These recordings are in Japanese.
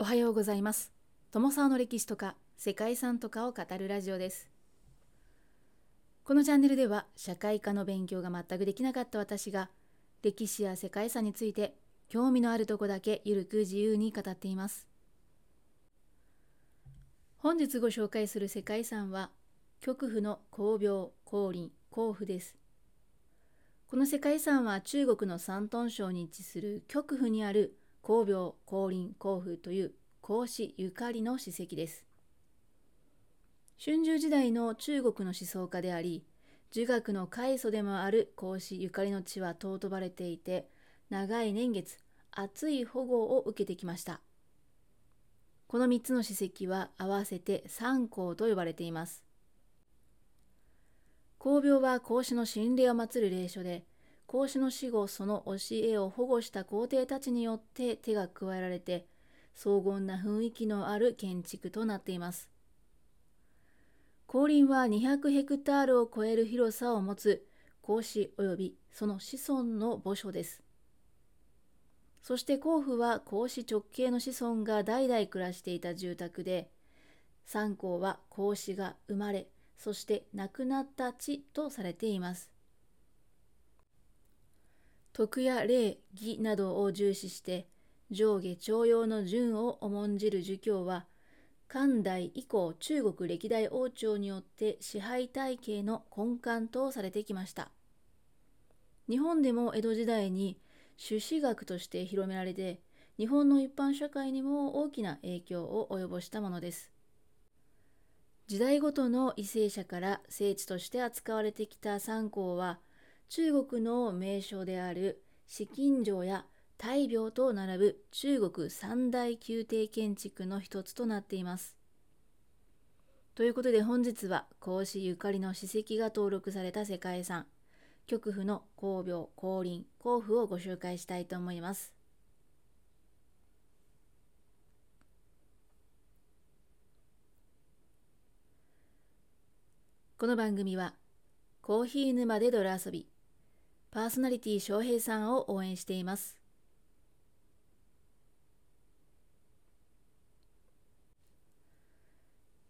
おはようございます。友沢の歴史とか世界遺産とかを語るラジオです。このチャンネルでは社会科の勉強が全くできなかった私が歴史や世界遺産について興味のあるとこだけゆるく自由に語っています。本日ご紹介する世界遺産は極府の工廟光林甲府です。この世界遺産は中国の山東省に位置する極府にある工廟光林甲府という孔子ゆかりの史跡です。春秋時代の中国の思想家であり、儒学の開祖でもある孔子ゆかりの地は尊ばれていて、長い年月、熱い保護を受けてきました。この3つの史跡は合わせて三皇と呼ばれています。孔廟は孔子の神霊を祀る霊所で、孔子の死後その教えを保護した皇帝たちによって手が加えられて荘厳な雰囲気のある建築となっています。降臨は200ヘクタールを超える広さを持つ孔子及びその子孫の墓所です。そして甲府は孔子直系の子孫が代々暮らしていた住宅で、三皇は孔子が生まれ、そして亡くなった地とされています。徳や礼儀などを重視して上下徴用の順を重んじる儒教は漢代以降中国歴代王朝によって支配体系の根幹とされてきました。日本でも江戸時代に朱子学として広められて日本の一般社会にも大きな影響を及ぼしたものです。時代ごとの為政者から聖地として扱われてきた三皇は中国の名所である紫禁城や大廟と並ぶ中国三大宮廷建築の一つとなっています。ということで本日は孔子ゆかりの史跡が登録された世界遺産極府の工廟光林甲府をご紹介したいと思います。この番組はコーヒー沼で泥遊びパーソナリティ翔平さんを応援しています。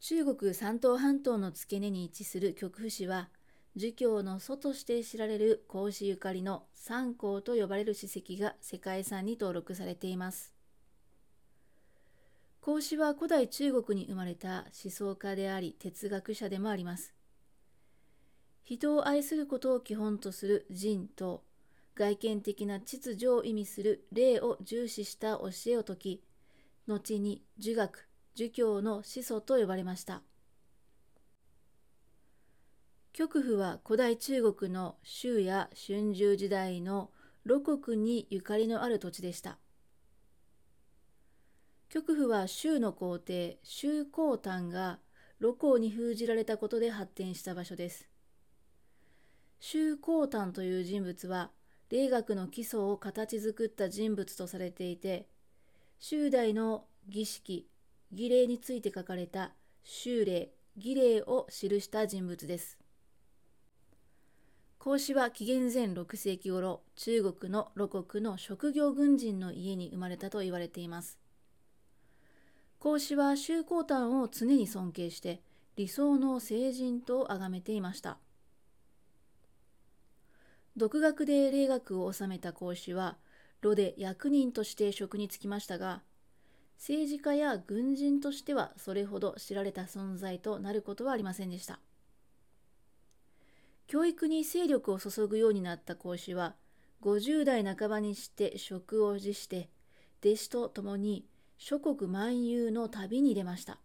中国山東半島の付け根に位置する極府市は、儒教の祖として知られる孔子ゆかりの三皇と呼ばれる史跡が世界遺産に登録されています。孔子は古代中国に生まれた思想家であり哲学者でもあります。人を愛することを基本とする人と外見的な秩序を意味する礼を重視した教えを説き後に儒学儒教の始祖と呼ばれました。極府は古代中国の周や春秋時代の露国にゆかりのある土地でした。極府は周の皇帝周公丹が露光に封じられたことで発展した場所です。周公丹という人物は霊学の基礎を形作った人物とされていて周代の儀式儀礼について書かれた修礼儀礼を記した人物です。孔子は紀元前6世紀頃中国の露国の職業軍人の家に生まれたと言われています。孔子は周公丹を常に尊敬して理想の聖人と崇めていました。独学で霊学を収めた孔子は炉で役人として職に就きましたが政治家や軍人としてはそれほど知られた存在となることはありませんでした。教育に精力を注ぐようになった孔子は50代半ばにして職を辞して弟子と共に諸国漫遊の旅に出ました。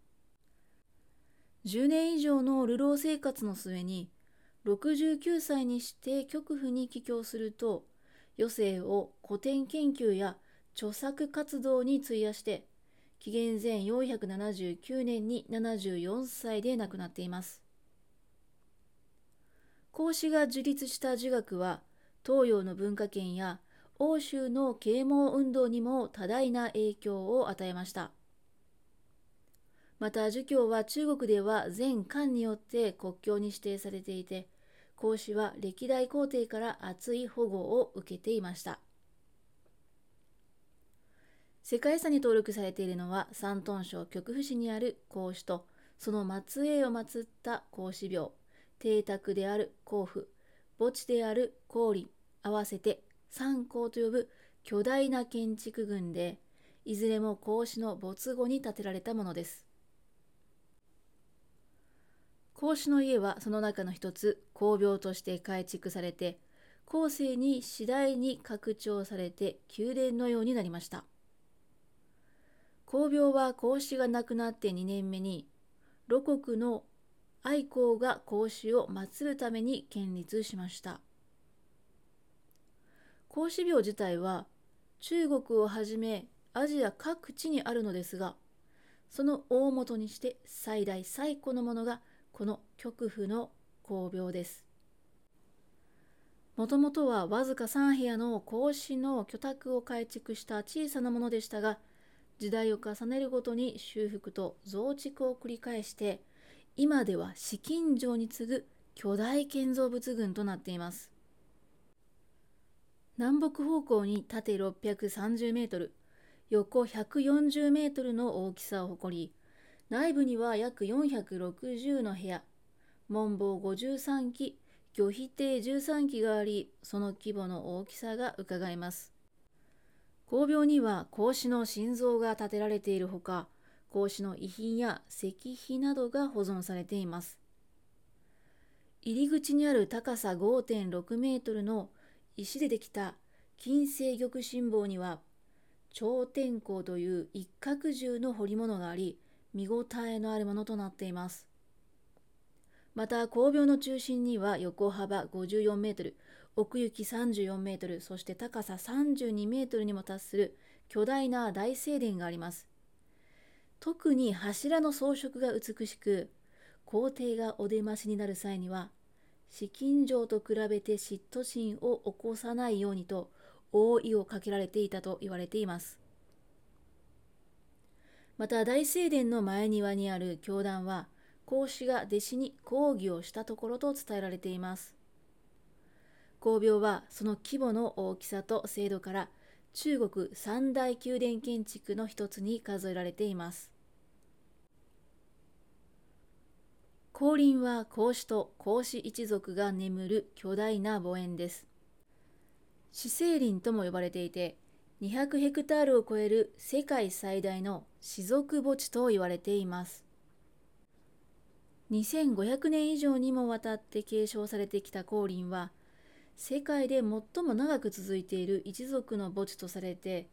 10年以上の流浪生活の末に69歳にして極府に帰郷すると余生を古典研究や著作活動に費やして紀元前479年に74歳で亡くなっています。孔子が樹立した儒学は東洋の文化圏や欧州の啓蒙運動にも多大な影響を与えました。また儒教は中国では全漢によって国教に指定されていて孔子は歴代皇帝から厚い保護を受けていました。世界遺産に登録されているのは山東省極府市にある孔子とその末裔を祀った孔子廟。邸宅である孔府墓地である孔林合わせて三孔と呼ぶ巨大な建築群でいずれも孔子の没後に建てられたものです。孔子の家はその中の一つ孔廟として改築されて後世に次第に拡張されて宮殿のようになりました。孔廟は孔子が亡くなって2年目に露国の愛好が孔子を祀るために建立しました。孔子廟自体は中国をはじめアジア各地にあるのですがその大元にして最大最古のものがこの極府の孔廟です。もともとはわずか3部屋の孔子の居宅を改築した小さなものでしたが時代を重ねるごとに修復と増築を繰り返して今では紫禁城に次ぐ巨大建造物群となっています。南北方向に縦630メートル横140メートルの大きさを誇り内部には約460の部屋。門房53基。魚皮艇13基がありその規模の大きさがうかがえます。工廟には孔子の心臓が建てられているほか、孔子の遺品や石碑などが保存されています。入り口にある高さ5.6メートルの石でできた金星玉心棒には、超天候という一角獣の彫り物があり、見応えのあるものとなっています。また、工廟の中心には横幅54メートル、奥行き34メートル、そして高さ32メートルにも達する巨大な大聖殿があります。特に柱の装飾が美しく、皇帝がお出ましになる際には、紫禁城と比べて嫉妬心を起こさないようにと、覆いをかけられていたと言われています。また大聖殿の前庭にある教団は、孔子が弟子に講義をしたところと伝えられています。工廟はその規模の大きさと精度から中国三大宮殿建築の一つに数えられています。降臨は孔子と孔子一族が眠る巨大な墓園です。死生林とも呼ばれていて、200ヘクタールを超える世界最大の士族墓地と言われています。2500年以上にもわたって継承されてきた光林は、世界で最も長く続いている一族の墓地とされて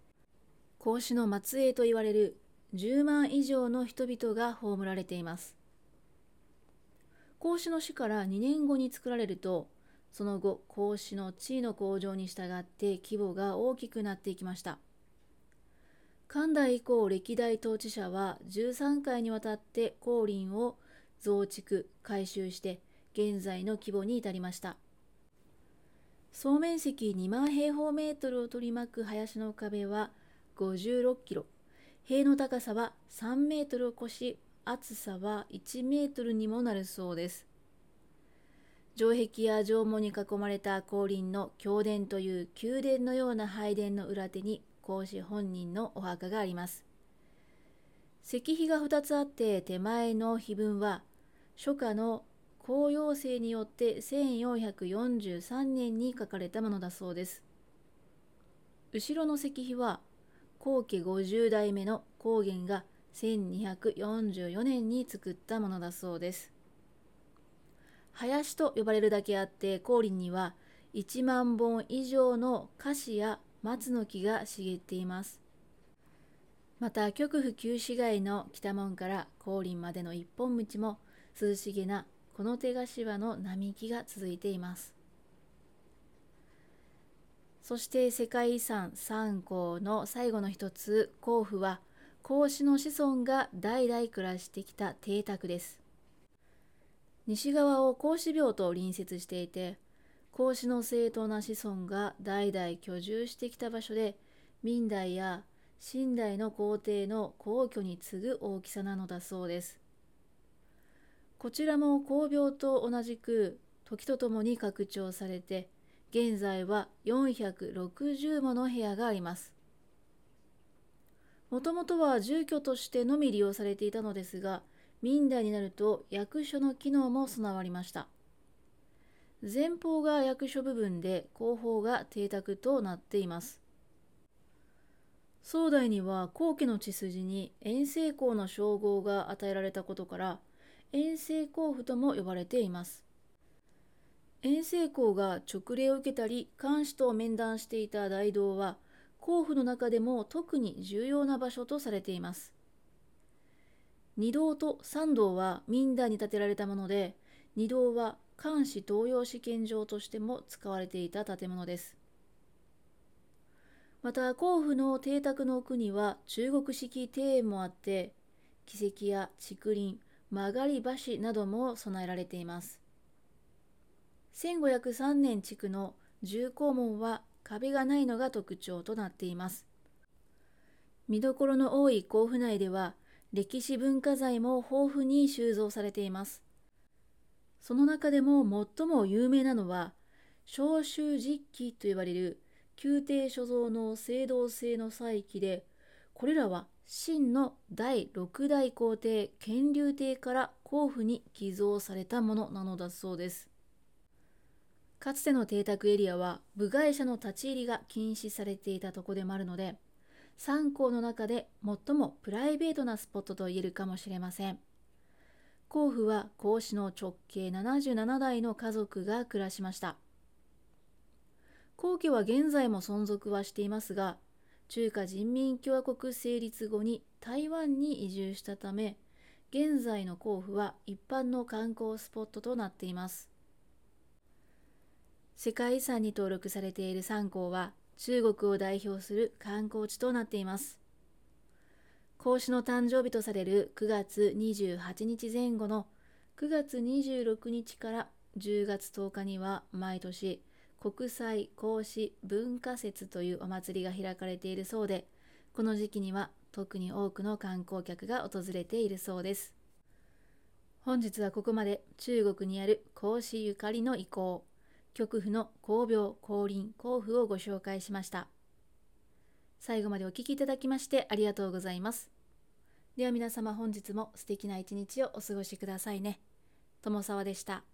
孔子の末裔と言われる10万以上の人々が葬られています孔子の死から2年後に作られるとその後孔子の地位の向上に従って規模が大きくなっていきました。漢代以降歴代統治者は13回にわたって光林を増築改修して現在の規模に至りました。総面積2万平方メートルを取り巻く林の壁は56キロ、塀の高さは3メートルを超し、厚さは1メートルにもなるそうです。城壁や城門に囲まれた後輪の宮殿という宮殿のような拝殿の裏手に孔子本人のお墓があります。石碑が2つあって手前の碑文は初夏の公用生によって1443年に書かれたものだそうです。後ろの石碑は後家50代目の光源が1244年に作ったものだそうです。林と呼ばれるだけあって光林には1万本以上の菓子や松の木が茂っています。また極府旧市街の北門から光林までの一本道も涼しげなこの手頭の並木が続いていますそして世界遺産三項の最後の一つ甲府は孔子の子孫が代々暮らしてきた邸宅です西側を孔子廟と隣接していて孔子の正当な子孫が代々居住してきた場所で明代や清代の皇帝の皇居に次ぐ大きさなのだそうです。こちらも工病と同じく時とともに拡張されて現在は460もの部屋があります。もともとは住居としてのみ利用されていたのですが明代になると役所の機能も備わりました。前方が役所部分で後方が邸宅となっています。宋代には後期の血筋に遠征公の称号が与えられたことから遠征公府とも呼ばれています遠征公が勅令を受けたり監視と面談していた大道は甲府の中でも特に重要な場所とされています二道と三道は明代に建てられたもので二道は監視東洋試験場としても使われていた建物です。また甲府の邸宅の奥には中国式庭園もあって奇跡や竹林曲がり橋なども備えられています。1503年築の重工門は壁がないのが特徴となっています。見どころの多い甲府内では歴史文化財も豊富に収蔵されています。その中でも最も有名なのは召集実記と呼ばれる宮廷所蔵の青銅製の祭器でこれらは秦の第6代皇帝乾隆帝から甲府に寄贈されたものなのだそうです。かつての邸宅エリアは部外者の立ち入りが禁止されていたとこでもあるので三校の中で最もプライベートなスポットと言えるかもしれません。甲府は孔子の直系77代の家族が暮らしました。皇居は現在も存続はしていますが中華人民共和国成立後に台湾に移住したため現在の甲府は一般の観光スポットとなっています。世界遺産に登録されている三校は中国を代表する観光地となっています。孔子の誕生日とされる9月28日前後の9月26日から10月10日には毎年国際孔子文化節というお祭りが開かれているそうでこの時期には特に多くの観光客が訪れているそうです。本日はここまで中国にある孔子ゆかりの遺構。極府の工病降臨交付をご紹介しました。最後までお聴きいただきましてありがとうございます。では皆様本日も素敵な一日をお過ごしくださいね。友沢でした。